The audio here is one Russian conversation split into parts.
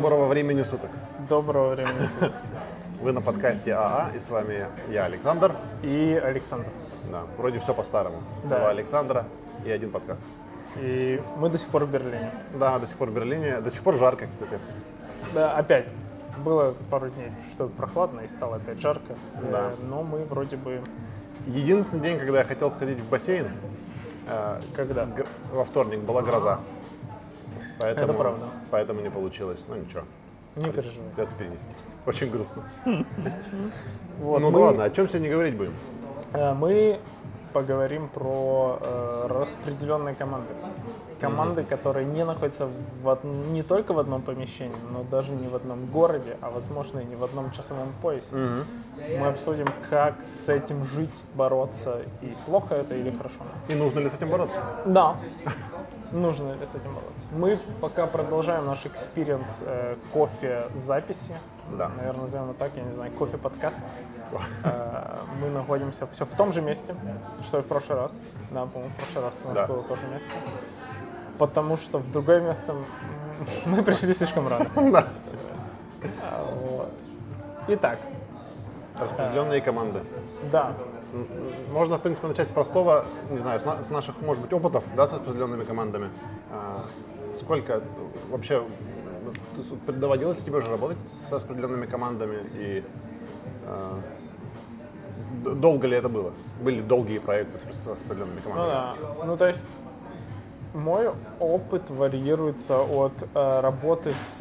Доброго времени суток. Доброго времени суток. Вы на подкасте АА, и с вами я, Александр. И Александр. Да, вроде все по-старому. Да. Два Александра и один подкаст. И мы до сих пор в Берлине. Да, до сих пор в Берлине. До сих пор жарко, кстати. Да, опять. Было пару дней что-то прохладно и стало опять жарко. Да. Э, Но мы вроде бы... Единственный день, когда я хотел сходить в бассейн, э, Когда? во вторник была гроза. Поэтому, Это правда. Поэтому не получилось. Ну ничего, Не переживай. придется перенести. Очень грустно. Вот, ну мы, ладно, о чем сегодня говорить будем? э, мы поговорим про э, распределенные команды. Команды, которые не находятся в од- не только в одном помещении, но даже не в одном городе, а возможно и не в одном часовом поясе. Мы обсудим, как с этим жить, бороться, и плохо это или хорошо. И нужно ли с этим бороться? Да. Нужно ли с этим бороться? Мы пока продолжаем наш experience э, кофе записи. Да. Наверное, назовем его так, я не знаю, кофе подкаст. Э, мы находимся все в том же месте, что и в прошлый раз. Да, по-моему, в прошлый раз у нас Да. было тоже место. Потому что в другое место мы пришли слишком рано. Да. А, вот. Итак, Распределенные команды. да, Можно, в принципе, начать с простого, не знаю, с, на- с наших, может быть, опытов, да, с определенными командами. А, сколько вообще ну, доводилось тебе уже работать с распределенными командами и а, долго ли это было? Были долгие проекты с, распределенными Ну командами? да. Ну то есть мой опыт варьируется от э, работы с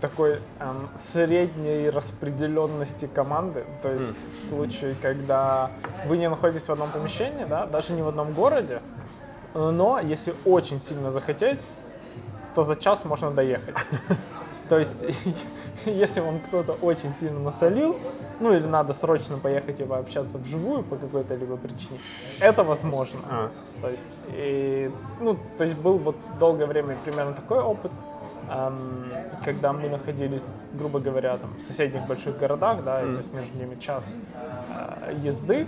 такой эм, средней распределенности команды. То есть в случае, когда вы не находитесь в одном помещении, да, даже не в одном городе, но если очень сильно захотеть, то за час можно доехать. То есть, если вам кто-то очень сильно насолил, ну или надо срочно поехать и пообщаться вживую по какой-то либо причине, это возможно. А. То есть, и, ну, то есть был вот долгое время примерно такой опыт, когда мы находились, грубо говоря, там, в соседних больших городах, да, и, то есть между ними час э, езды.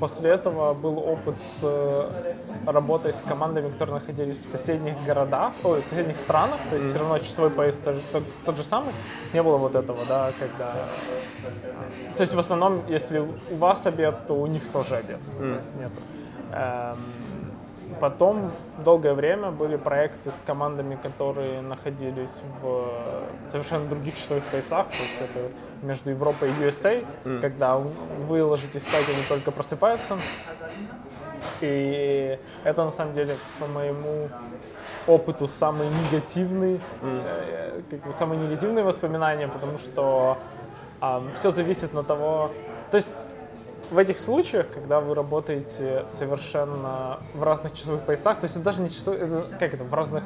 После этого был опыт с э, работой с командами, которые находились в соседних городах, ой, в соседних странах, то есть все равно часовой поезд тот, тот- тот же самый. Не было вот этого, да, когда... То есть в основном, если у вас обед, то у них тоже обед. То есть нет. Потом долгое время были проекты с командами, которые находились в совершенно других часовых поясах, то есть это между Европой и USA, когда вы ложитесь спать, они только просыпаются. И это на самом деле, по моему опыту, самый негативный, э, как бы самые негативные воспоминания, потому что все зависит от того, то есть в этих случаях, когда вы работаете совершенно в разных часовых поясах, то есть это даже не часовые, это, как это, в разных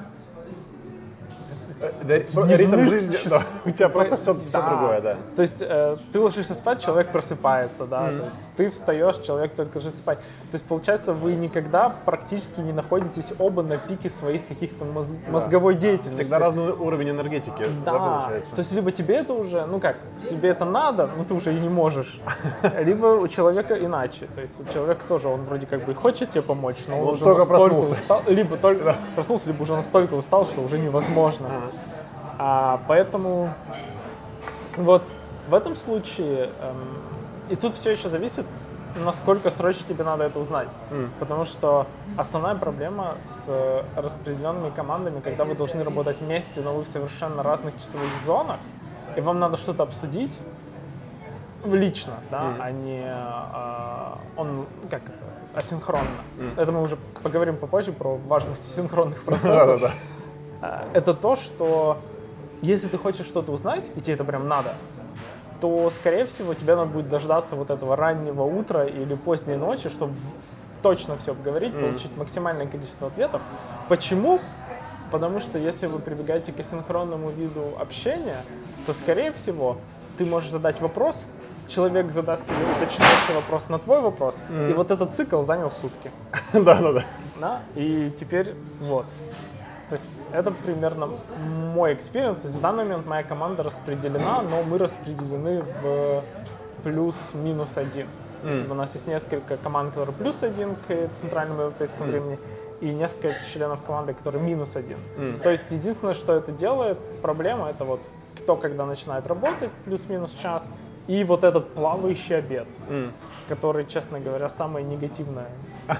ритм жизни, час- да, у тебя просто все, Да. другое, да. То есть э, ты ложишься спать, человек просыпается, да. То есть ты встаешь, человек только ложится спать. То есть получается, вы никогда практически не находитесь оба на пике своих каких-то моз- мозговой деятельности. Всегда разный уровень энергетики, да, Да, получается? то есть либо тебе это уже, ну как, тебе это надо, но ты уже и не можешь, либо у человека иначе, то есть у человека тоже, он вроде как бы и хочет тебе помочь, но он, Он уже только настолько проснулся. устал, либо только проснулся, либо уже настолько устал, что уже невозможно. А, поэтому вот в этом случае, эм, и тут все еще зависит, насколько срочно тебе надо это узнать. Потому что основная проблема с э, распределенными командами, когда вы должны работать вместе, но вы в совершенно разных часовых зонах, и вам надо что-то обсудить лично, да, а не э, он, как это, асинхронно. Это мы уже поговорим попозже про важность синхронных процессов. Э, это то, что если ты хочешь что-то узнать, и тебе это прям надо, то, скорее всего, тебе надо будет дождаться вот этого раннего утра или поздней ночи, чтобы точно все обговорить, получить максимальное количество ответов. Почему? Потому что если вы прибегаете к асинхронному виду общения, то, скорее всего, ты можешь задать вопрос, человек задаст тебе уточняющий вопрос на твой вопрос, и вот этот цикл занял сутки. Да-да-да. Да? И теперь вот. То есть это примерно мой experience. В данный момент моя команда распределена, но мы распределены в плюс-минус один. То есть у нас есть несколько команд, которые плюс один к центральному европейскому времени, и несколько членов команды, которые минус один. То есть единственное, что это делает, проблема, это вот кто когда начинает работать, плюс-минус час, и вот этот плавающий обед, который, честно говоря, самое негативное,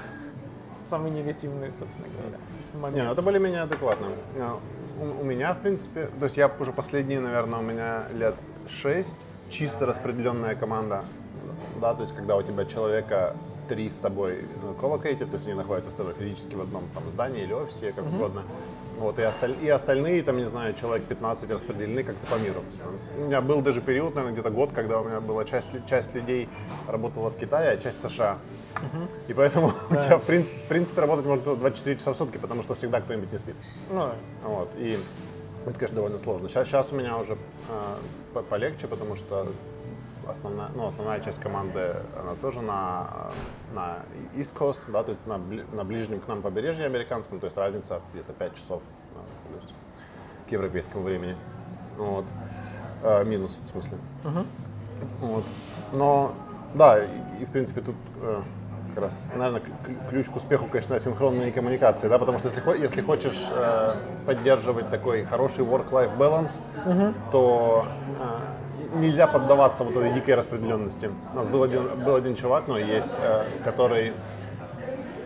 самый негативный, собственно говоря, момент. Не, ну это более-менее адекватно. А, У, у меня, в принципе, то есть я уже последние, наверное, у меня лет 6 чисто распределенная команда. Да, то есть когда у тебя человека три с тобой коллокейтят, то есть они находятся с тобой физически в одном там здании или офисе, как угодно. Вот, и, осталь- и остальные, там, не знаю, человек 15 распределены как-то по миру. У меня был даже период, наверное, где-то год, когда у меня была часть, часть людей работала в Китае, а часть в США. И поэтому у тебя, в принципе, в принципе, работать можно 24 часа в сутки, потому что всегда кто-нибудь не спит. Ну, Вот, и это, конечно, довольно сложно. Сейчас, сейчас у меня уже э, по- полегче, потому что основная, ну, основная часть команды, она тоже на, на East Coast, да, то есть на, на ближнем к нам побережье американском, то есть разница где-то 5 часов э, плюс к европейскому времени. Вот. Э, минус, в смысле. Вот. Но, да, и, и, в принципе тут э, как раз, наверное, ключ к успеху, конечно, асинхронные коммуникации, да, потому что если, если хочешь э, поддерживать такой хороший work-life balance, то э, нельзя поддаваться вот этой дикой распределенности. У нас был один, был один чувак, но есть, э, который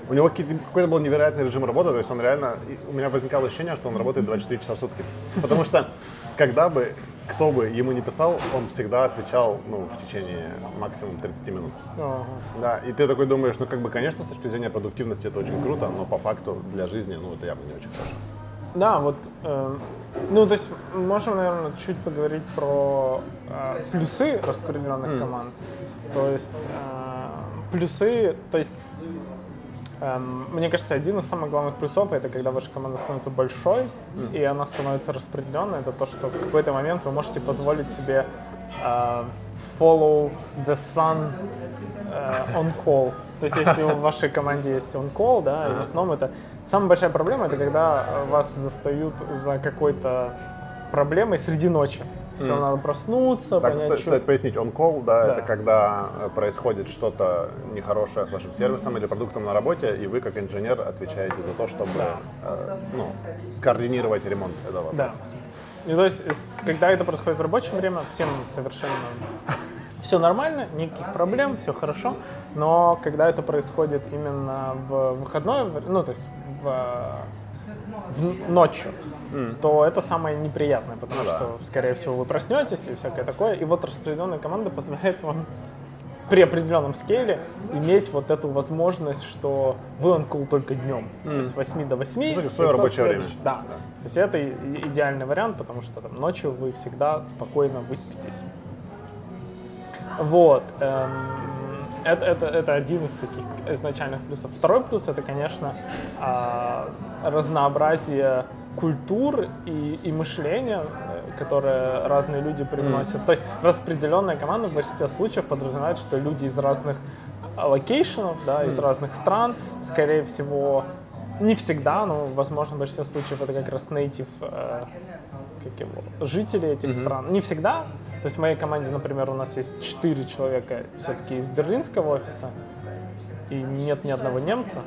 у него какой-то был невероятный режим работы, то есть он реально, у меня возникало ощущение, что он работает 24 часа в сутки. Потому что когда бы, кто бы ему не писал, он всегда отвечал, ну, в течение максимум 30 минут. ага. Да, и ты такой думаешь, ну, как бы, конечно, с точки зрения продуктивности это очень круто, но по факту для жизни, ну, это явно не очень хорошо. Да, вот, э, ну, то есть можем, наверное, чуть поговорить про э, плюсы распределенных команд. То есть э, плюсы, то есть эм, мне кажется, один из самых главных плюсов это когда ваша команда становится большой и она становится распределенной. Это то, что в какой-то момент вы можете позволить себе э, follow the sun э, on call. То есть, если в вашей команде есть on call, да, и в основном это самая большая проблема, это когда вас застают за какой-то проблемой среди ночи. То есть, вам надо проснуться, Так, понять, стоит, что- стоит пояснить, on-call, да, Да. это когда э, происходит что-то нехорошее с вашим сервисом или продуктом на работе, и вы, как инженер, отвечаете за то, чтобы э, ну, скоординировать ремонт этого Да. процесса. И то есть, с- когда это происходит в рабочее время, всем совершенно все нормально, никаких проблем, все хорошо. Но когда это происходит именно в выходное, ну то есть в, в ночью, то это самое неприятное, потому Ну да. что, скорее всего, вы проснетесь и всякое такое. И вот распределенная команда позволяет вам при определенном скейле иметь вот эту возможность, что вы он call только днем. То есть с 8 до 8. Ну, в свое рабочее время. следующий. Да. То есть это идеальный вариант, потому что там, ночью вы всегда спокойно выспитесь. Вот. эм, это, это, это один из таких изначальных плюсов. Второй плюс это, конечно, а, разнообразие культур и, и мышления, которые разные люди привносят. То есть распределенная команда в большинстве случаев подразумевает, что люди из разных location ов, да, из разных стран, скорее всего, не всегда, но, возможно, в большинстве случаев это как раз native э, как его, жители этих стран. Не всегда. То есть в моей команде, например, у нас есть четыре человека все-таки из берлинского офиса, и нет ни одного немца.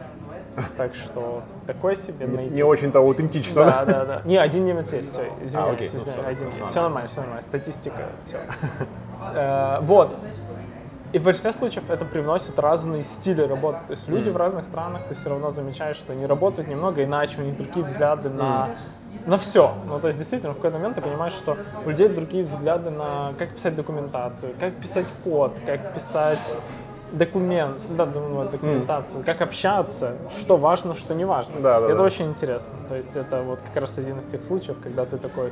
Так что такой себе native. Не очень-то аутентично, да? Да, да. Не, один немец есть, все, извиняюсь, А, окей, ну извиняюсь, один. Все нормально, все нормально, статистика, все. Вот. И в большинстве случаев это привносит разные стили работы. То есть люди в разных странах, ты все равно замечаешь, что они работают немного иначе, у них другие взгляды на, на все. Ну, то есть действительно в какой-то момент ты понимаешь, что у людей другие взгляды на как писать документацию, как писать код, как писать документ, да, документацию, как общаться, что важно, что не важно. Да, да, это да. очень интересно. То есть это вот как раз один из тех случаев, когда ты такой э,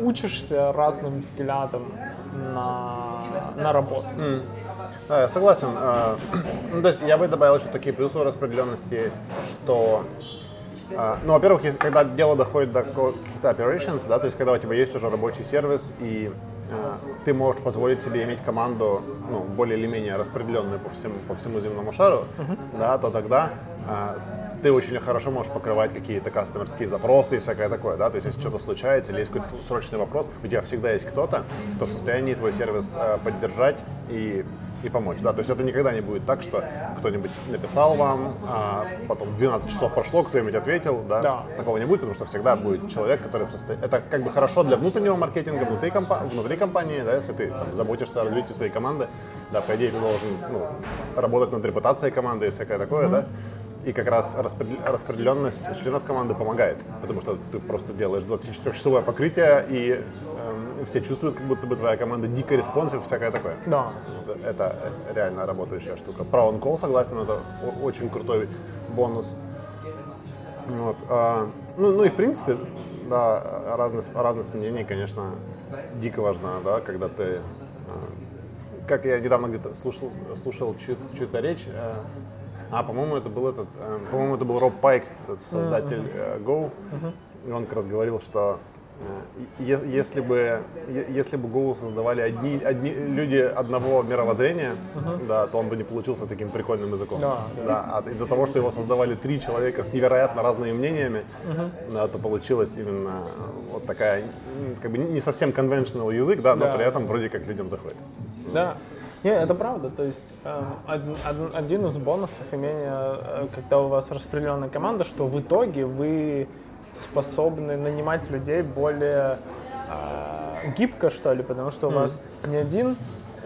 учишься разным взглядам на, на работу. Да, я согласен. Э, Ну, то есть я бы добавил еще такие плюсы распределенности есть, что э, ну, во-первых, если, когда дело доходит до каких-то operations, да, то есть когда у тебя есть уже рабочий сервис, и ты можешь позволить себе иметь команду ну, более или менее распределенную по всему, по всему земному шару, да, то тогда э, ты очень хорошо можешь покрывать какие-то кастомерские запросы и всякое такое, да, то есть если что-то случается или есть какой-то срочный вопрос, у тебя всегда есть кто-то, кто в состоянии твой сервис э, поддержать и и помочь. Да? То есть это никогда не будет так, что кто-нибудь написал вам, а потом 12 часов прошло, кто-нибудь ответил. Да? Да. Такого не будет, потому что всегда будет человек, который в состоянии... Это как бы хорошо для внутреннего маркетинга, внутри, компа... внутри компании, да, если ты там, заботишься о развитии своей команды, да, по идее ты должен ну, работать над репутацией команды и всякое такое, да. И как раз распредел- распределенность членов команды помогает, потому что ты просто делаешь 24-часовое покрытие, и эм, все чувствуют, как будто бы твоя команда дико responsive, всякое такое. Да. Это реально работающая штука. Про on-call согласен, это очень крутой бонус. Вот. а, ну, ну и в принципе, да, разность, разность мнений, конечно, дико важна, да, когда ты... а, как я недавно где-то слушал, слушал чью- чью-то речь, э, а, по-моему, это был этот, э, по-моему, это был Роб Пайк, этот создатель э, Go, и он как раз говорил, что если бы если бы Go создавали одни, одни люди одного мировоззрения, да, то он бы не получился таким прикольным языком. Да, Да, а из-за того, что его создавали три человека с невероятно разными мнениями, да, то получилась именно вот такая, как бы не совсем conventional язык, да, но Да. при этом вроде как людям заходит. Да. Не, это правда. То есть эм, один, один- один из бонусов имения, э, когда у вас распределенная команда, что в итоге вы способны нанимать людей более э, гибко, что ли, потому что у вас не один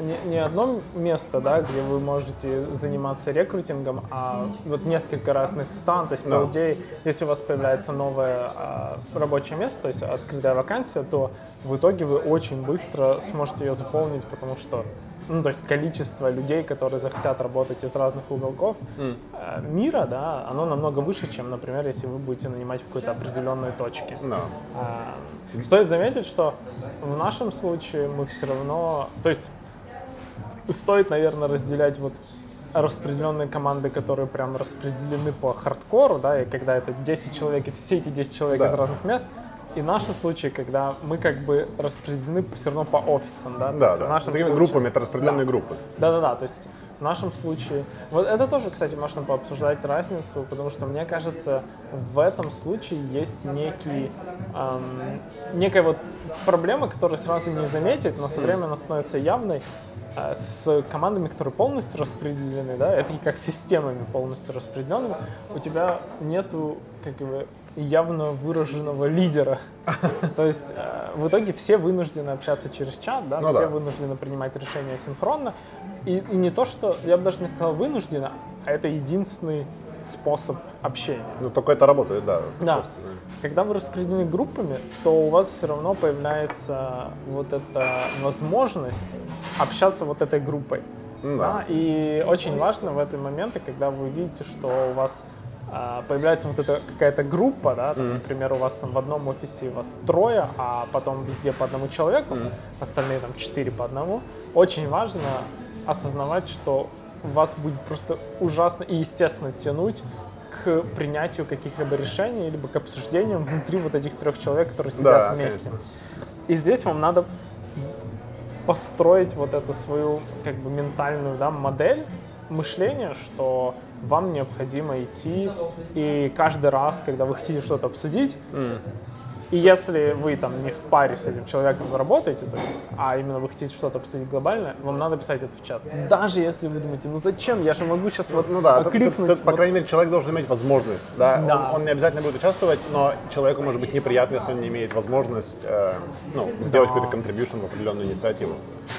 не, не одно место, да, где вы можете заниматься рекрутингом, а вот несколько разных стран. То есть, по идее, если у вас появляется новое а, рабочее место, то есть открытая вакансия, то в итоге вы очень быстро сможете ее заполнить, потому что, ну, то есть количество людей, которые захотят работать из разных уголков э, мира, да, оно намного выше, чем, например, если вы будете нанимать в какой-то определенной точке. Да. А, Стоит заметить, что в нашем случае мы все равно, то есть стоит, наверное, разделять вот распределенные команды, которые прям распределены по хардкору, да, и когда это 10 человек, и все эти 10 человек Да. из разных мест, и наши случаи, когда мы как бы распределены все равно по офисам, да, Да, да. в нашем Такими случае- группами, это распределенные группы. да-да-да, то есть в нашем случае... Вот это тоже, кстати, можно пообсуждать разницу, потому что мне кажется, в этом случае есть некий, эм, некая вот проблема, которую сразу не заметить, но со временем она становится явной, э, с командами, которые полностью распределены, да, это как системами полностью распределенными, у тебя нету как бы явно выраженного лидера. То есть э, в итоге все вынуждены общаться через чат, да, Ну все вынуждены принимать решения синхронно. И, не то, что, я бы даже не сказал вынужденно, а это единственный способ общения. Ну, только это работает, да. Да. Когда вы распределены группами, то у вас все равно появляется вот эта возможность общаться вот этой группой. Ну да. Да, И очень важно в эти моменты, когда вы видите, что у вас появляется вот эта какая-то группа, да, там, например, у вас там в одном офисе вас трое, а потом везде по одному человеку, остальные там четыре по одному. Очень важно осознавать, что вас будет просто ужасно и естественно тянуть к принятию каких-либо решений, либо к обсуждениям внутри вот этих трех человек, которые сидят Да, вместе. конечно. И здесь вам надо построить вот эту свою как бы ментальную да, модель мышления, что вам необходимо идти и каждый раз, когда вы хотите что-то обсудить, и если вы там не в паре с этим человеком работаете, то есть, а именно вы хотите что-то обсудить глобально, вам надо писать это в чат. Даже если вы думаете, ну зачем, я же могу сейчас вот Ну да, это- это, по вот крайней мере, человек должен иметь возможность. Да? Да. Он, он не обязательно будет участвовать, но человеку может быть неприятно, если он не имеет возможность э, ну, сделать какой-то contribution в определенную инициативу.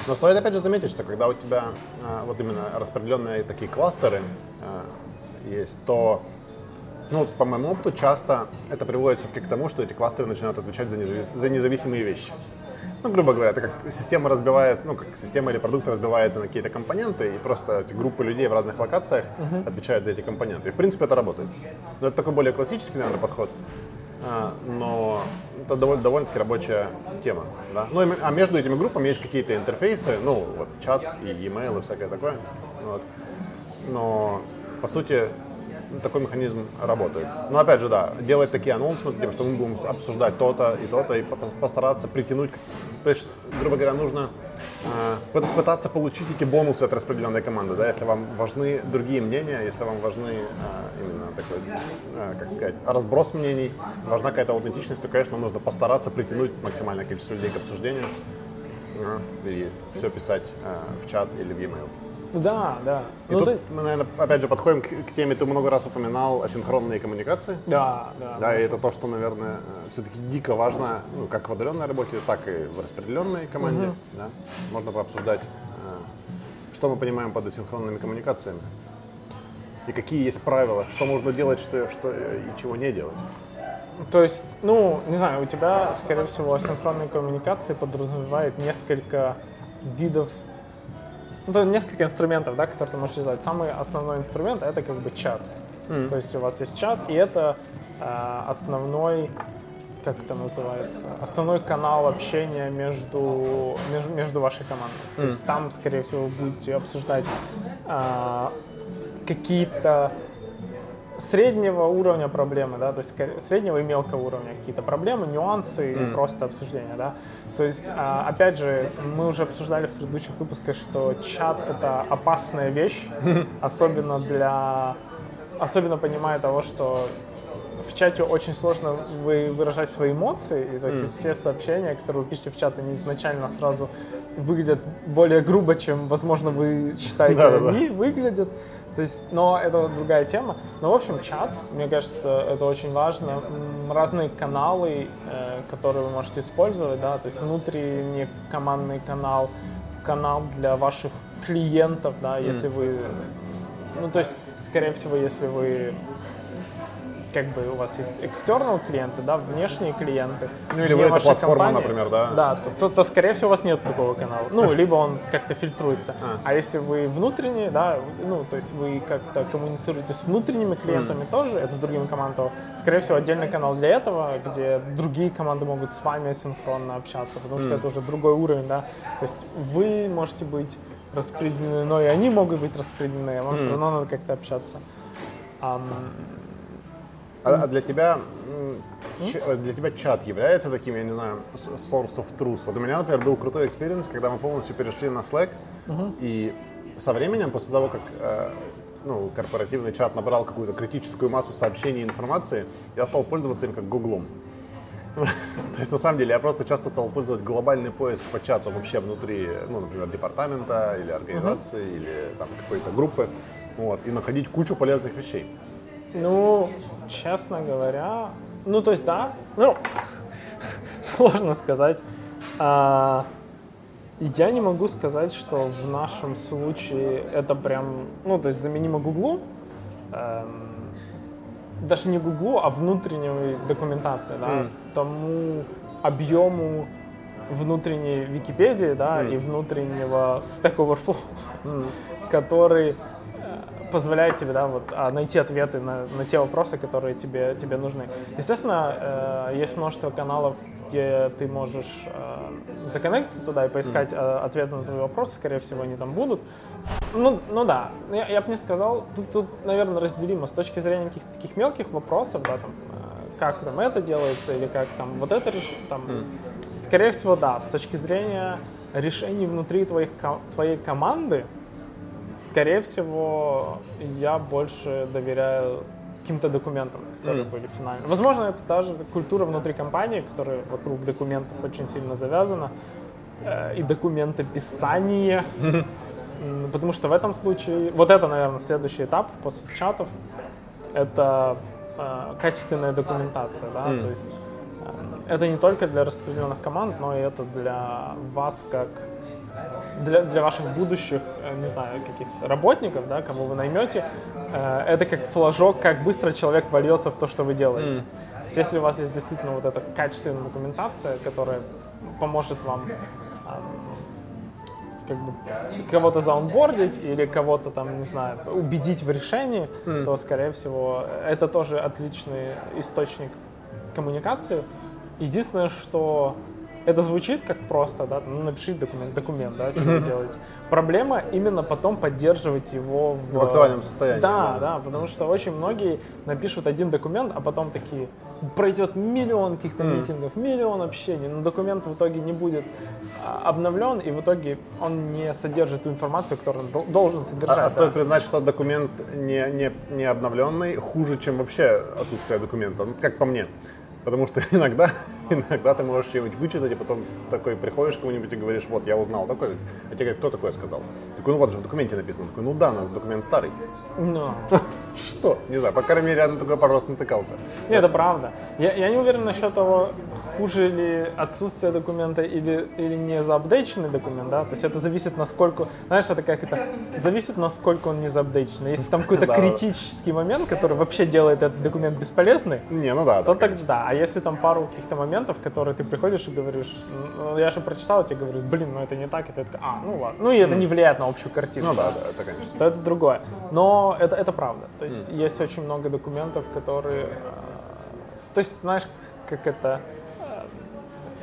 Но стоит опять же заметить, что когда у тебя э, вот именно распределенные такие кластеры э, есть, то ну, по моему опыту, часто это приводит все-таки к тому, что эти кластеры начинают отвечать за, независ- за независимые вещи. Ну, грубо говоря, это как система разбивает, ну, как система или продукт разбивается на какие-то компоненты, и просто эти группы людей в разных локациях отвечают за эти компоненты. И, в принципе, это работает. Но это такой более классический, наверное, подход. А, но это довольно, довольно-таки рабочая тема. Да? Ну, а между этими группами есть какие-то интерфейсы, ну, вот чат и e-mail и всякое такое. Вот. Но, по сути, такой механизм работает. Но опять же, да, делать такие анонсменты, типа, что мы будем обсуждать то-то и то-то, и по- постараться притянуть. То есть, грубо говоря, нужно э, пы- пытаться получить эти бонусы от распределенной команды, да, если вам важны другие мнения, если вам важны э, именно такой, э, как сказать, разброс мнений, важна какая-то аутентичность, то, конечно, нужно постараться притянуть максимальное количество людей к обсуждению э, и все писать э, в чат или в e-mail. Да, да. И Ну, тут ты- мы, наверное, опять же подходим к, к теме, ты много раз упоминал асинхронные коммуникации. Да, да. Да, и это то, что, наверное, все-таки дико важно, ну, как в удаленной работе, так и в распределенной команде. Да? Можно пообсуждать, э, что мы понимаем под асинхронными коммуникациями. И какие есть правила, что можно делать, что, что э, и чего не делать. То есть, ну, не знаю, у тебя, скорее всего, асинхронные коммуникации подразумевает несколько видов, ну, несколько инструментов, да, которые ты можешь сделать. Самый основной инструмент — это как бы чат. То есть у вас есть чат, и это э, основной, как это называется, основной канал общения между, между, между вашей командой. То есть там, скорее всего, вы будете обсуждать э, какие-то среднего уровня проблемы, да, то есть среднего и мелкого уровня какие-то проблемы, нюансы и просто обсуждения, да. То есть, а, опять же, мы уже обсуждали в предыдущих выпусках, что чат — это опасная вещь, особенно для, особенно понимая того, что в чате очень сложно вы выражать свои эмоции, и то есть все сообщения, которые вы пишете в чат, они изначально сразу выглядят более грубо, чем, возможно, вы считаете, они выглядят. То есть, но это вот другая тема. Но, в общем, чат, мне кажется, это очень важно. Разные каналы, э, которые вы можете использовать, да, то есть внутренний командный канал, канал для ваших клиентов, да, если вы, ну, то есть, скорее всего, если вы как бы у вас есть external клиенты, да, внешние клиенты. Ну, или вы это платформа, компания, например, да? Да, то, то- то, скорее всего, у вас нет такого канала. Ну, либо он как-то фильтруется. А. А если вы внутренние, да, ну, то есть вы как-то коммуницируете с внутренними клиентами тоже, это с другими командами, скорее всего, отдельный канал для этого, где другие команды могут с вами синхронно общаться, потому что это уже другой уровень, да. То есть вы можете быть распределены, но и они могут быть распределены, а вам все равно надо как-то общаться. Ам, А, а для тебя э, для тебя чат является таким, я не знаю, source of truth? Вот у меня, например, был крутой experience, когда мы полностью перешли на Slack, и со временем, после того, как э, ну, корпоративный чат набрал какую-то критическую массу сообщений и информации, я стал пользоваться им как гуглом. То есть, на самом деле, я просто часто стал использовать глобальный поиск по чату вообще внутри, ну, например, департамента или организации, или там какой-то группы, вот, и находить кучу полезных вещей. Ну, честно говоря, ну то есть да, ну сложно сказать. А, я не могу сказать, что в нашем случае это прям, ну то есть заменимо Гуглу. Эм, даже не Гуглу, а внутренней документации, да, тому объему внутренней Википедии, да, и внутреннего Stack Overflow, который э, позволяет тебе, да, вот, а, найти ответы на, на те вопросы, которые тебе, тебе нужны. Естественно, э, есть множество каналов, где ты можешь э, законнектиться туда и поискать э, ответы на твои вопросы, скорее всего, они там будут. Ну, ну да, я, я бы не сказал, тут, тут, наверное, разделимо с точки зрения каких-то таких мелких вопросов, да, там, э, как там это делается или как там вот это решить, там, скорее всего, да, с точки зрения решений внутри твоих, твоей команды, скорее всего, я больше доверяю каким-то документам, которые были финальны. Возможно, это даже культура внутри компании, которая вокруг документов очень сильно завязана, э, и документописание. М, Потому что в этом случае, вот это, наверное, следующий этап после чатов, это э, качественная документация, да, то есть э, это не только для распределенных команд, но и это для вас как для, для ваших будущих, э, не знаю, каких-то работников, да, кому вы наймете, э, это как флажок, как быстро человек вольется в то, что вы делаете. То есть, если у вас есть действительно вот эта качественная документация, которая поможет вам ам, как бы кого-то заонбордить или кого-то там, не знаю, убедить в решении, то, скорее всего, это тоже отличный источник коммуникации. Единственное, что это звучит как просто, да, там, ну, напишите документ, документ, да, что вы делаете. Проблема именно потом поддерживать его в, В актуальном состоянии, Да, да. да, потому что очень многие напишут один документ, а потом такие, пройдет миллион каких-то митингов, миллион общений, но документ в итоге не будет а, обновлен, и в итоге он не содержит ту информацию, которую он дол- должен содержать. А, а да. стоит признать, что документ не, не, не обновленный хуже, чем вообще отсутствие документа, ну, как по мне. Потому что иногда, иногда ты можешь что-нибудь вычитать, и потом такой приходишь к кому-нибудь и говоришь, вот, я узнал такой, а тебе говорят, кто такое сказал? Такой, ну вот же в документе написано. Такой, ну да, но документ старый. Но. Что? Не знаю, по крайней мере, я на такой пару раз натыкался. Не, это правда. Я, я не уверен насчет того, хуже ли отсутствие документа или, или не заапдейченный документ, да, то есть это зависит насколько, знаешь, это как это, зависит насколько он не заапдейченный. Если там какой-то Да. критический момент, который вообще делает этот документ бесполезный, Не, ну да. то так. да. А если там пару каких-то моментов, которые ты приходишь и говоришь, ну, я же прочитал, и тебе говорят, блин, ну это не так, и ты такой, а, ну ладно. Ну и это не влияет на общую картину. Ну да, да, это конечно. то это другое. Но это, это правда. То есть есть очень много документов, которые... э, То есть, знаешь, как это...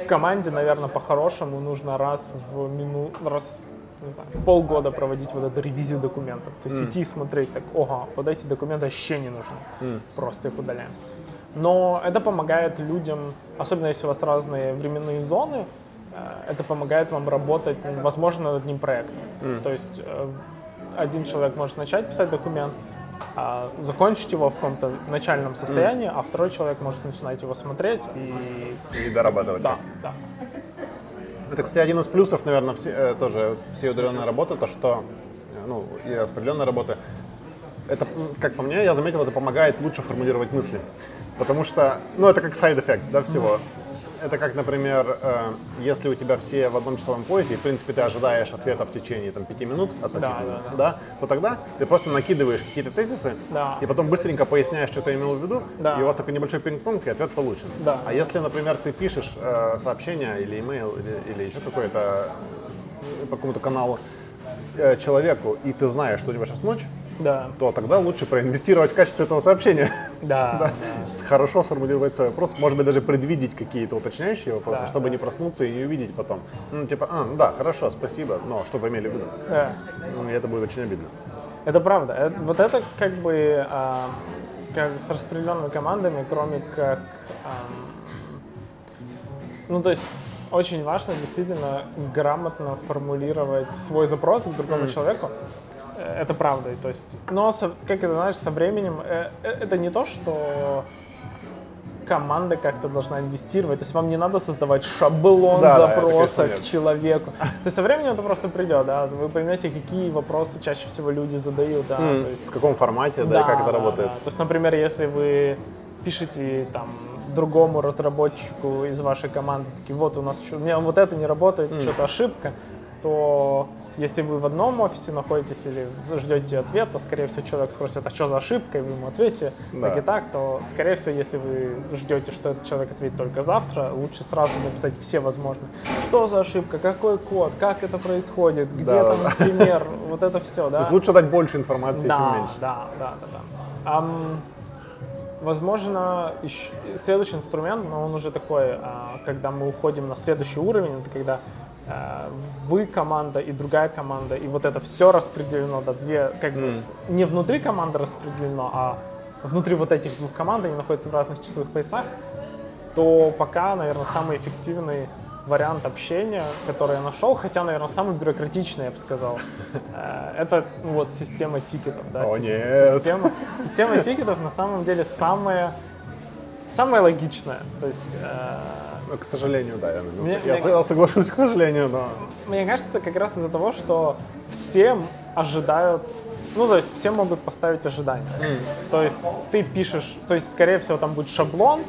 В команде, наверное, по-хорошему нужно раз в мину... раз не знаю, в полгода проводить вот эту ревизию документов. То есть идти и смотреть так, ого, вот эти документы вообще не нужны. Просто их удаляем. Но это помогает людям, особенно если у вас разные временные зоны, э, это помогает вам работать, возможно, над одним проектом. То есть э, один человек может начать писать документ, а закончить его в каком-то начальном состоянии, а второй человек может начинать его смотреть и И дорабатывать. да, да. Это, кстати, один из плюсов, наверное, все, э, тоже всей удаленной работы, то что, э, ну, и распределенной работы, это, как по мне, я заметил, это помогает лучше формулировать мысли. Потому что, ну, это как side effect, да, всего. Это как, например, э, если у тебя все в одном часовом поясе, и, в принципе, ты ожидаешь ответа в течение там, пяти минут относительно, да, да, то тогда ты просто накидываешь какие-то тезисы, Да. и потом быстренько поясняешь, что ты имел в виду, Да. и у вас такой небольшой пинг-понг, и ответ получен. Да. А если, например, ты пишешь э, сообщение или имейл, или, или еще какое-то э, по какому-то каналу э, человеку, и ты знаешь, что у него сейчас ночь, Да, то тогда лучше проинвестировать в качество этого сообщения. да, Да. Хорошо сформулировать свой вопрос, может быть, даже предвидеть какие-то уточняющие вопросы, Да, чтобы не проснуться и не увидеть потом. Ну, типа, а, да, хорошо, спасибо, но что вы имели в виду? да. Ну, и это будет очень обидно. Это правда. Это- вот это как бы а, как с распределенными командами, кроме как... ам, ну, то есть очень важно действительно грамотно формулировать свой запрос к другому человеку. Э, Это правда. То есть, но, со- как это, знаешь, со временем, э, э, это не то, что команда как-то должна инвестировать. То есть вам не надо создавать шаблон Да, да, запроса конечно, к человеку. То есть со временем это просто придет, да. Вы поймете, какие вопросы чаще всего люди задают, да. То есть, В каком формате, да, и как это да, работает. да. То есть, например, если вы пишете там другому разработчику из вашей команды, такие, вот у нас у меня вот это не работает, что-то ошибка, то если вы в одном офисе находитесь или ждете ответ, то, скорее всего, человек спросит, а что за ошибка, и вы ему ответите Да. так и так, то, скорее всего, если вы ждете, что этот человек ответит только завтра, лучше сразу написать все возможные. Что за ошибка, какой код, как это происходит, где Да, там да, пример, вот это все, да? То есть лучше дать больше информации, чем Да, меньше. да, да, да, да. Ам, возможно, ещё- следующий инструмент, но он уже такой, а, когда мы уходим на следующий уровень, это когда вы команда и другая команда, и вот это все распределено, да, две, как бы, не внутри команды распределено, а внутри вот этих двух команд, они находятся в разных часовых поясах, то пока, наверное, самый эффективный вариант общения, который я нашел, хотя, наверное, самый бюрократичный, я бы сказал, э, это ну, вот система тикетов. Да, О, нет. Система, система тикетов на самом деле самая, самая логичная. То есть, э, к сожалению, да, я, Мне- я мне- со- соглашусь, к сожалению, но мне кажется, как раз из-за того, что все ожидают, ну, то есть все могут поставить ожидания. То есть ты пишешь, то есть, скорее всего, там будет шаблон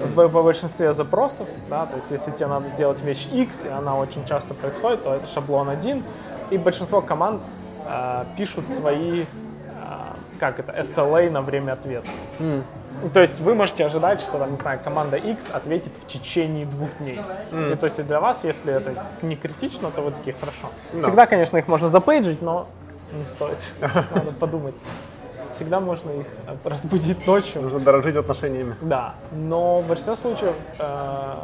в, по большинстве запросов, да, то есть если тебе надо сделать вещь X, и она очень часто происходит, то это шаблон один, и большинство команд э, пишут свои, э, как это, SLA на время ответа. Ну, То есть вы можете ожидать, что, там, не знаю, команда X ответит в течение двух дней. И то есть для вас, если это не критично, то вы такие, хорошо. Всегда, конечно, их можно запейджить, но не стоит. Надо подумать. Всегда можно их э, разбудить ночью. нужно дорожить отношениями. Да, но в большинстве случаев э,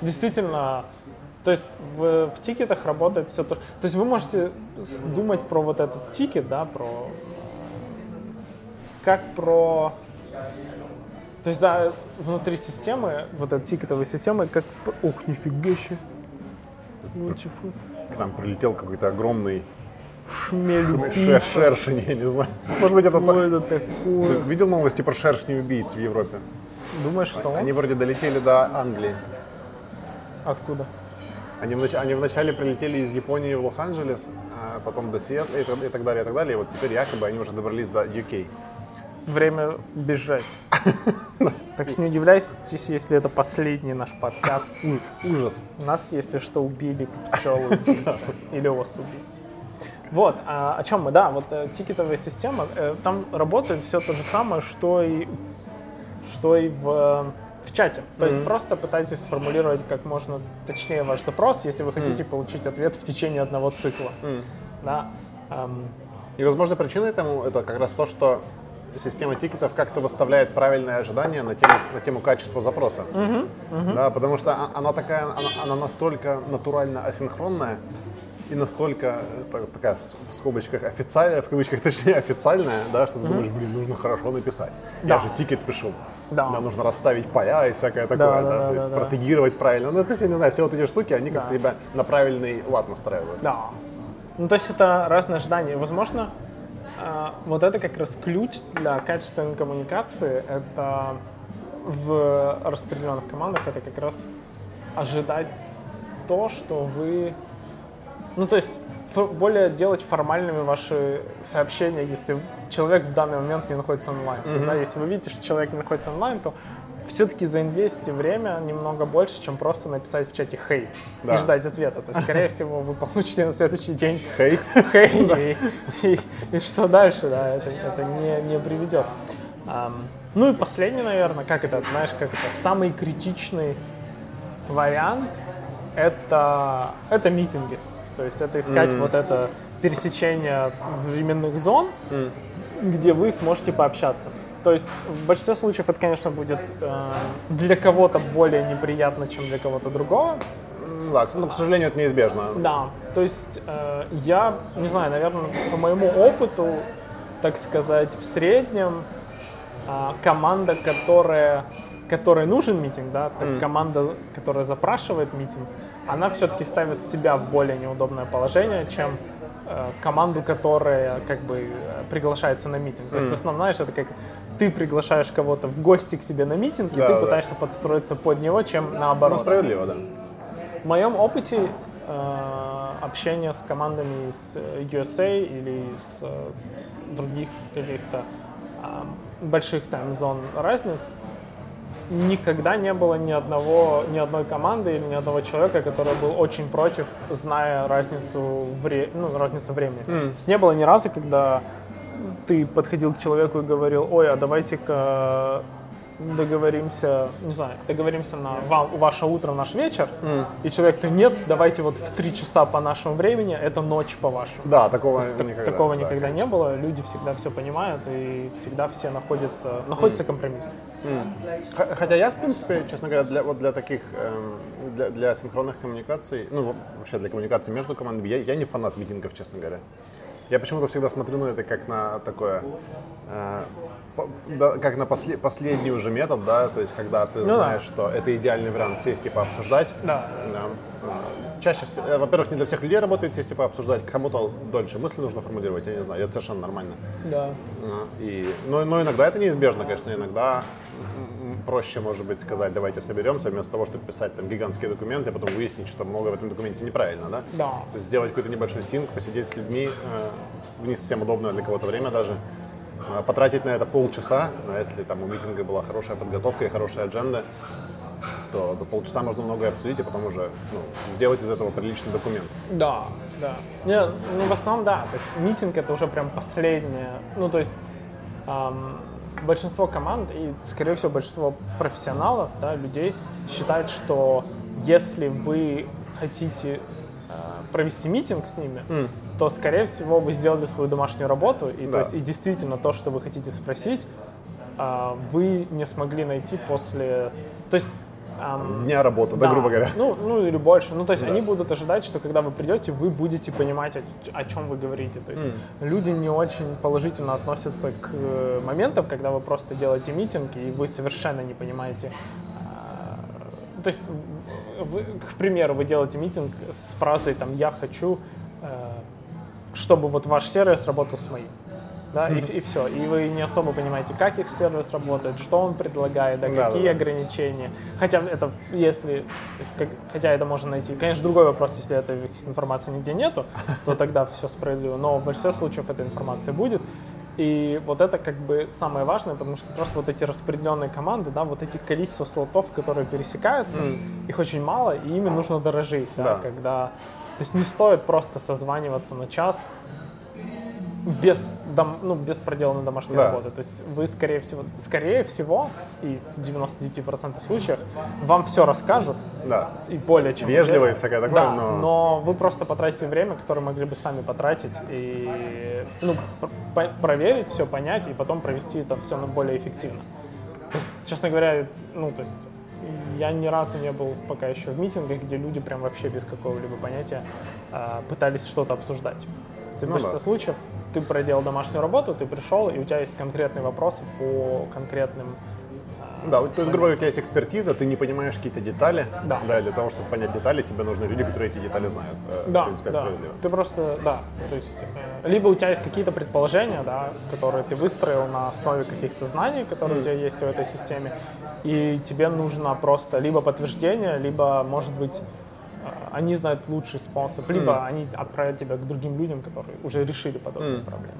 действительно, то есть в, в тикетах работает все то. То есть вы можете думать про вот этот тикет, да, про как про то есть, да, внутри системы, вот этой тикетовой системы, как... Ух, нифига себе. Ничего. К нам прилетел какой-то огромный Шмель шер- шершень, я не знаю. Может быть, это... То- это такое? Ты видел новости про шершней убийц в Европе? Думаешь, что он? Они вроде долетели до Англии. Откуда? Они, внач... они вначале прилетели из Японии в Лос-Анджелес, а потом до Сиэтла и, и так далее, и так далее. И вот теперь якобы они уже добрались до UK. Время бежать. Так что не удивляйтесь, если это последний наш подкаст. Ужас. Нас, если что, убили пчелы убийцы или ос убийцы. Вот, а, о чем мы, да, вот э, тикетовая система, э, там работает все то же самое, что и, что и в, в чате. То есть просто пытайтесь сформулировать как можно точнее ваш запрос, если вы хотите получить ответ в течение одного цикла. Да. Эм, И, возможно, причина этому это как раз то, что система тикетов как-то выставляет правильные ожидания на тему, на тему качества запроса. Да, потому что она такая, она, она настолько натурально асинхронная и настолько это такая в скобочках официальная, в кавычках точнее официальная, да, что ты думаешь, блин, нужно хорошо написать. Да. Я же тикет пишу. Да. нужно расставить поля и всякое такое, да, да, да, то есть да, да. стратегировать правильно. Ну, то есть, я не знаю, все вот эти штуки, они как-то Да. тебя на правильный лад настраивают. Да. Ну, то есть это разные ожидания. Возможно, э, вот это как раз ключ для качественной коммуникации. Это в распределенных командах это как раз ожидать то, что вы... Ну, то есть более делать формальными ваши сообщения, если человек в данный момент не находится онлайн. То есть, да, если вы видите, что человек не находится онлайн, то все-таки заинвестите время немного больше, чем просто написать в чате «хей» Да. и ждать ответа. То есть, скорее всего, вы получите на следующий день Хей. «хей», и, и- и что дальше, да, это, это не, не приведет. Ам, ну и последний, наверное, как это, знаешь, как это, самый критичный вариант это, это митинги. То есть это искать вот это пересечение временных зон, где вы сможете пообщаться. То есть в большинстве случаев это, конечно, будет э, для кого-то более неприятно, чем для кого-то другого. Да, к- ну, к сожалению, это неизбежно. Да, то есть э, я, не знаю, наверное, по моему опыту, так сказать, в среднем а, команда, которая, которой нужен митинг, да, так команда, которая запрашивает митинг, она все-таки ставит себя в более неудобное положение, чем э, команду, которая как бы э, приглашается на митинг. То есть в основном, знаешь, это как ты приглашаешь кого-то в гости к себе на митинг, и Да, ты да. пытаешься подстроиться под него, чем Ну, наоборот. справедливо, да. В моем опыте э, общения с командами из э, USA или из э, других каких-то э, больших тайм-зон разниц никогда не было ни одного, ни одной команды или ни одного человека, который был очень против, зная разницу, вре, ну, разницу времени. То есть не было ни разу, когда ты подходил к человеку и говорил, ой, а давайте-ка договоримся, не знаю, договоримся на вам, ваше утро, наш вечер, и человек говорит, нет, давайте вот в три часа по нашему времени, это ночь по вашему. Да, такого Так- никогда. такого да. никогда не было, люди всегда все понимают, и всегда все находятся, находится компромисс. Х- Хотя я, в принципе, честно говоря, для, вот для таких, эм, для, для синхронных коммуникаций, ну, вообще для коммуникации между командами, я, я не фанат митингов, честно говоря. Я почему-то всегда смотрю на это как на такое, э, по- да, как на после- последний уже метод, да, то есть когда ты Ну да. знаешь, что это идеальный вариант сесть и пообсуждать. Да. Да. Чаще всего, э, во-первых, не для всех людей работает сесть и пообсуждать, кому-то дольше мысли нужно формулировать, я не знаю, это совершенно нормально. Да. И, но, но иногда это неизбежно, конечно, иногда проще, может быть, сказать, давайте соберемся, вместо того, чтобы писать там гигантские документы, а потом выяснить, что много в этом документе неправильно, да? Да. То есть сделать какой-то небольшой синк, посидеть с людьми, э, в не совсем удобное для кого-то время даже, э, потратить на это полчаса, а если там у митинга была хорошая подготовка и хорошая адженда, то за полчаса можно многое обсудить, и потом уже ну, сделать из этого приличный документ. Да, да. Не, ну, в основном, да. То есть митинг это уже прям последнее. Ну, то есть ам, большинство команд и, скорее всего, большинство профессионалов, да, людей считают, что если вы хотите э, провести митинг с ними, то, скорее всего, вы сделали свою домашнюю работу, и, то Да. есть, и действительно то, что вы хотите спросить, а, вы не смогли найти после... То есть... Дня работы, да, грубо говоря. ну, ну или больше. Ну, то есть они будут ожидать, что когда вы придете, вы будете понимать, о, о чем вы говорите. То есть люди не очень положительно относятся к э, моментам, когда вы просто делаете митинг, и вы совершенно не понимаете. а, То есть, вы, к примеру, вы делаете митинг с фразой там «я хочу, э, чтобы вот ваш сервис работал с моим». Да, и, и все. И вы не особо понимаете, как их сервис работает, что он предлагает, да, Да, какие да, да. ограничения. Хотя это, если, как- хотя это можно найти. Конечно, другой вопрос, если этой информации нигде нету, то тогда все справедливо. Но в большинстве случаев эта информация будет. И вот это как бы самое важное, потому что просто вот эти распределенные команды, да, вот эти количество слотов, которые пересекаются, их очень мало, и ими нужно дорожить, да, Да. когда... То есть не стоит просто созваниваться на час без, дом, ну, без проделанной домашней Да. работы. То есть вы, скорее всего, скорее всего, и в 99% случаев, вам все расскажут, Да. и более чем Вежливо и всякое такое, да, но- но вы просто потратите время, которое могли бы сами потратить и ну, по- проверить все, понять и потом провести это все более эффективно. То есть, честно говоря, ну то есть я ни разу не был пока еще в митингах, где люди прям вообще без какого-либо понятия а, пытались что-то обсуждать. В Ну да. случаев ты проделал домашнюю работу, ты пришел, и у тебя есть конкретные вопросы по конкретным Да, вот, то есть, грубо говоря, у тебя есть экспертиза, ты не понимаешь какие-то детали. Да. для того, чтобы понять детали, тебе нужны люди, которые эти детали знают. Э, Да, в принципе, да. Ты просто, да, то есть, э, либо у тебя есть какие-то предположения, да, которые ты выстроил на основе каких-то знаний, которые у тебя есть в этой системе, и тебе нужно просто либо подтверждение, либо, может быть, э, они знают лучший способ, либо они отправят тебя к другим людям, которые уже решили подобные проблемы.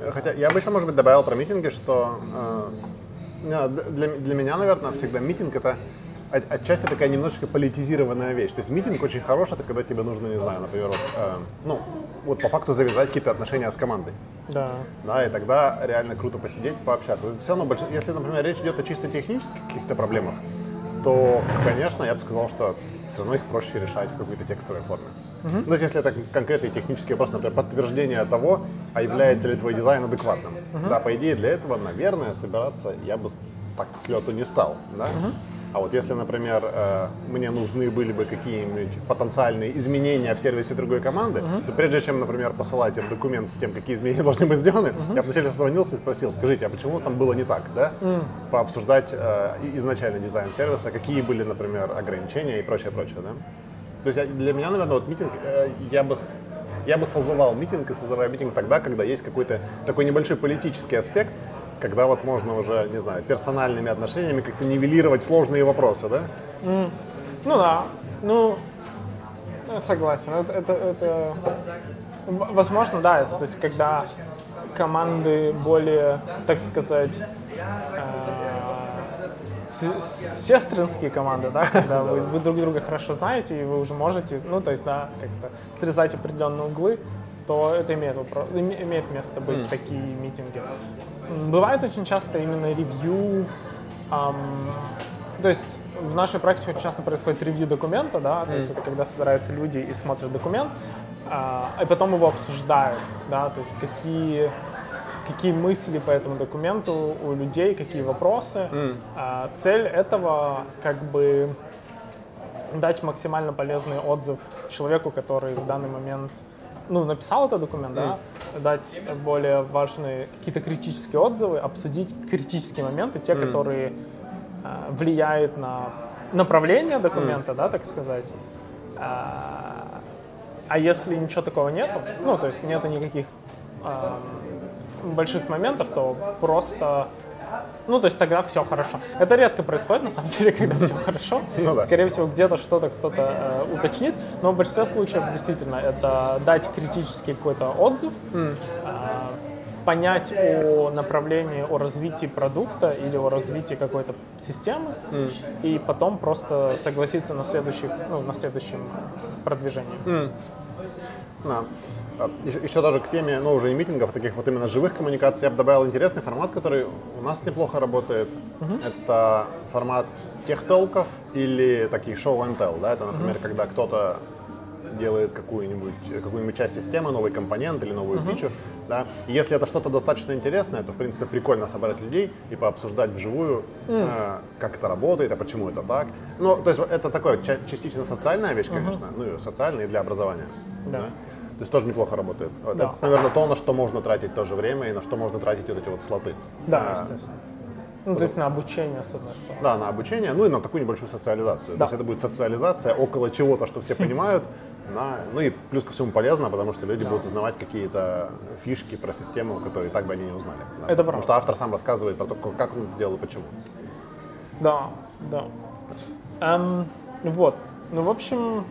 Э, Хотя я бы еще, может быть, добавил про митинги, что э, для, для меня, наверное, всегда митинг это от- отчасти такая немножечко политизированная вещь. То есть митинг очень хороший, это когда тебе нужно, не знаю, например, вот, э, ну, вот по факту завязать какие-то отношения с командой. Да. Да, и тогда реально круто посидеть, пообщаться. Все равно, больш- если, например, речь идет о чисто технических каких-то проблемах, то, конечно, я бы сказал, что все равно их проще решать в какой-то текстовой форме. Ну, то есть, если это конкретный технический вопрос, например, подтверждение того, а является ли твой дизайн адекватным. Да, по идее, для этого, наверное, собираться я бы так с лету не стал. Да? А вот если, например, э, мне нужны были бы какие-нибудь потенциальные изменения в сервисе другой команды, то прежде чем, например, посылать им документ с тем, какие изменения должны быть сделаны, я вначале созвонился и спросил, скажите, а почему там было не так, да? Пообсуждать э, и- изначальный дизайн сервиса, какие были, например, ограничения и прочее, прочее, да? То есть для меня, наверное, вот митинг, э, я бы, я бы созывал митинг и созываю митинг тогда, когда есть какой-то такой небольшой политический аспект, когда вот можно уже, не знаю, персональными отношениями как-то нивелировать сложные вопросы, да? Ну да, ну, согласен. Это, это, это- возможно, да, это то есть когда команды более, так сказать, э, сестринские команды, да, когда вы, вы друг друга хорошо знаете, и вы уже можете, ну, то есть, да, как-то срезать определенные углы, то это имеет, имеет место быть, такие митинги. Бывает очень часто именно ревью, ам, то есть в нашей практике очень часто происходит ревью документа, да, то есть это когда собираются люди и смотрят документ, а, и потом его обсуждают, да, то есть какие какие мысли по этому документу у людей, какие вопросы. А, цель этого как бы дать максимально полезный отзыв человеку, который в данный момент ну, написал этот документ, да, дать более важные какие-то критические отзывы, обсудить критические моменты, те, которые а, влияют на направление документа, да, так сказать. А, а если ничего такого нету, ну, то есть нету никаких ам, больших моментов, то просто, ну, то есть тогда все хорошо. Это редко происходит, на самом деле, когда все хорошо. Ну да. Скорее всего, где-то что-то кто-то э, уточнит, но в большинстве случаев действительно это дать критический какой-то отзыв, э, понять о направлении, о развитии продукта или о развитии какой-то системы, и потом просто согласиться на, следующих, ну, на следующем продвижении. Да. А, Еще, еще даже к теме, ну, уже не митингов, таких вот именно живых коммуникаций, я бы добавил интересный формат, который у нас неплохо работает. Это формат техтолков или таких шоу and tell, да, это, например, когда кто-то делает какую-нибудь какую часть системы, новый компонент или новую фичу, да. И если это что-то достаточно интересное, то в принципе прикольно собрать людей и пообсуждать вживую, э, как это работает, а почему это так. Ну, то есть это такое ча- частично социальная вещь, конечно, ну и социальная и для образования. Да. То есть тоже неплохо работает. Вот Да. Это, наверное, то, на что можно тратить тоже время и на что можно тратить вот эти вот слоты. Да, А, естественно. Ну, то есть на обучение, с одной стороны. Да, на обучение, ну и на такую небольшую социализацию. Да. То есть это будет социализация около чего-то, что все понимают. На, ну и плюс ко всему полезно, потому что люди будут узнавать какие-то фишки про систему, которые так бы они не узнали. да. Это Потому правда. что автор сам рассказывает про то, как он это делал и почему. Да, да. Эм, вот. Ну, в общем,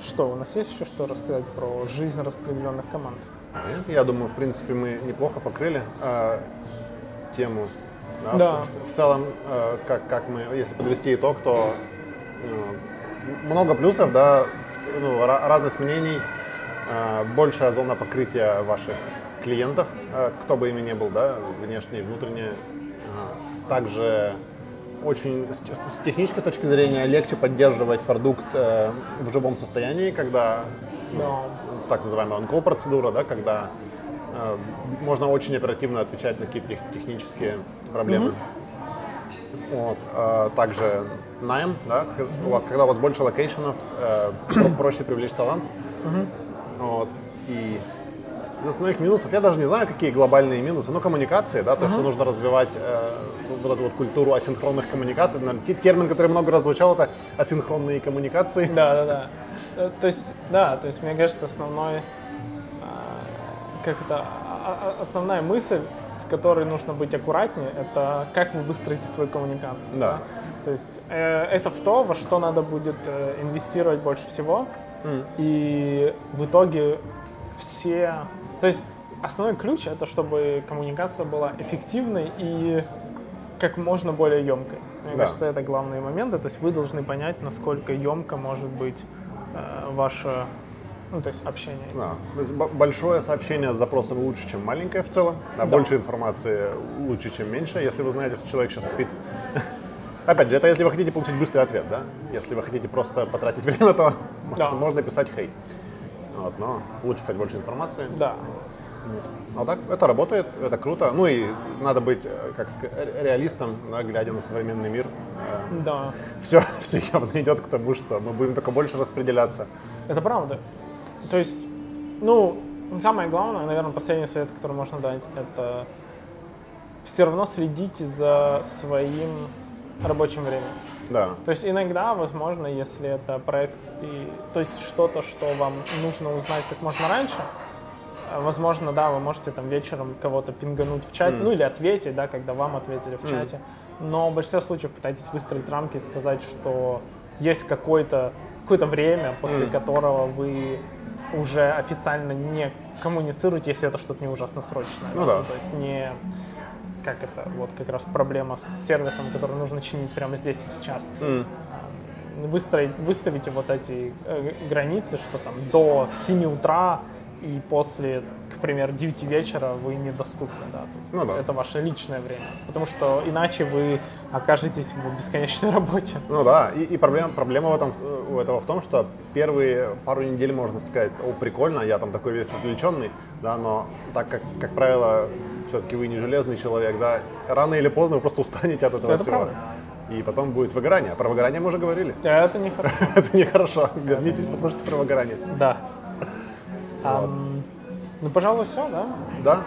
что, у нас есть еще что рассказать про жизнь распределенных команд? Нет, Я думаю, в принципе, мы неплохо покрыли э, тему. Да, Да. В, в- в целом, э, как, как мы, если подвести итог, то э, много плюсов, да, ну, ра- разность мнений, э, большая зона покрытия ваших клиентов, э, кто бы ими ни был, да, внешние, внутренние. Э, Также очень с, те- с технической точки зрения легче поддерживать продукт э, в живом состоянии, когда ну, так называемая on-call процедура, да, когда э, можно очень оперативно отвечать на какие-то тех- технические проблемы. Вот, э, также найм, да, вас- когда у вас больше location ов, э, про- проще привлечь талант. Вот, и из основных минусов, я даже не знаю, какие глобальные минусы, но коммуникации, да, то, что нужно развивать э, вот эту вот культуру асинхронных коммуникаций. Наверное, те- термин, который много раз звучал, это асинхронные коммуникации. Да, да, да. Э, То есть, да, то есть, мне кажется, основной, а, как это, а- а- основная мысль, с которой нужно быть аккуратнее, это как вы выстроите свои коммуникации. Да. То есть э, это в то, во что надо будет э, инвестировать больше всего. И в итоге все... То есть основной ключ это чтобы коммуникация была эффективной и как можно более емкой. Мне Да. кажется, это главные моменты. То есть вы должны понять, насколько емко может быть э, ваше ну, то есть общение. Да. То есть большое сообщение с запросом лучше, чем маленькое в целом, а больше информации лучше, чем меньше, если вы знаете, что человек сейчас спит. Опять же, это если вы хотите получить быстрый ответ, да? Если вы хотите просто потратить время, то можно, Да. можно писать хей. Вот, но лучше дать больше информации. Да. А так, это работает, это круто. Ну и надо быть, э, как сказать, ре- реалистом, да, глядя на современный мир. Да. Все, все явно идет к тому, что мы будем только больше распределяться. Это правда. То есть, ну, самое главное, наверное, последний совет, который можно дать, это все равно следите за своим рабочим временем. Да. То есть иногда, возможно, если это проект, и, то есть что-то, что вам нужно узнать как можно раньше, э, возможно, да, вы можете там вечером кого-то пингануть в чате, ну или ответить, да, когда вам ответили в чате. Но в большинстве случаев пытайтесь выстроить рамки и сказать, что есть какое-то какое время, после которого вы уже официально не коммуницируете, если это что-то не ужасно срочное. Ну да. То есть не как это, вот как раз проблема с сервисом, который нужно чинить прямо здесь и сейчас. Выстроить, выставите вот эти э, границы, что там до 7 утра и после, к примеру, 9 вечера вы недоступны, да, то есть Ну да. это ваше личное время, потому что иначе вы окажетесь в бесконечной работе. Ну да, и, и проблема, проблема в этом, э, у этого в том, что первые пару недель можно сказать, о, прикольно, я там такой весь отвлеченный, да, но так как, как правило, все-таки вы не железный человек, да, рано или поздно вы просто устанете от этого Это всего. правда. И потом будет выгорание. А про выгорание мы уже говорили. Это нехорошо. Это нехорошо. Вернитесь, послушайте про выгорание. Да. Ну, пожалуй, все, да? Да,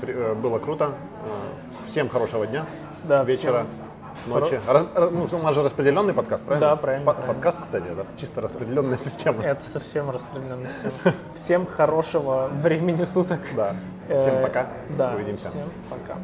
при- э, было круто. Э, Всем хорошего дня, Да, вечера, всем ночи. Раз- раз- ну, у нас же распределенный подкаст, правильно? Да, правильно, Под- правильно. Подкаст, кстати, это чисто распределенная система. Это совсем распределенно. Всем, всем хорошего времени суток. Да. Всем Э, пока. Да, Увидимся. всем пока.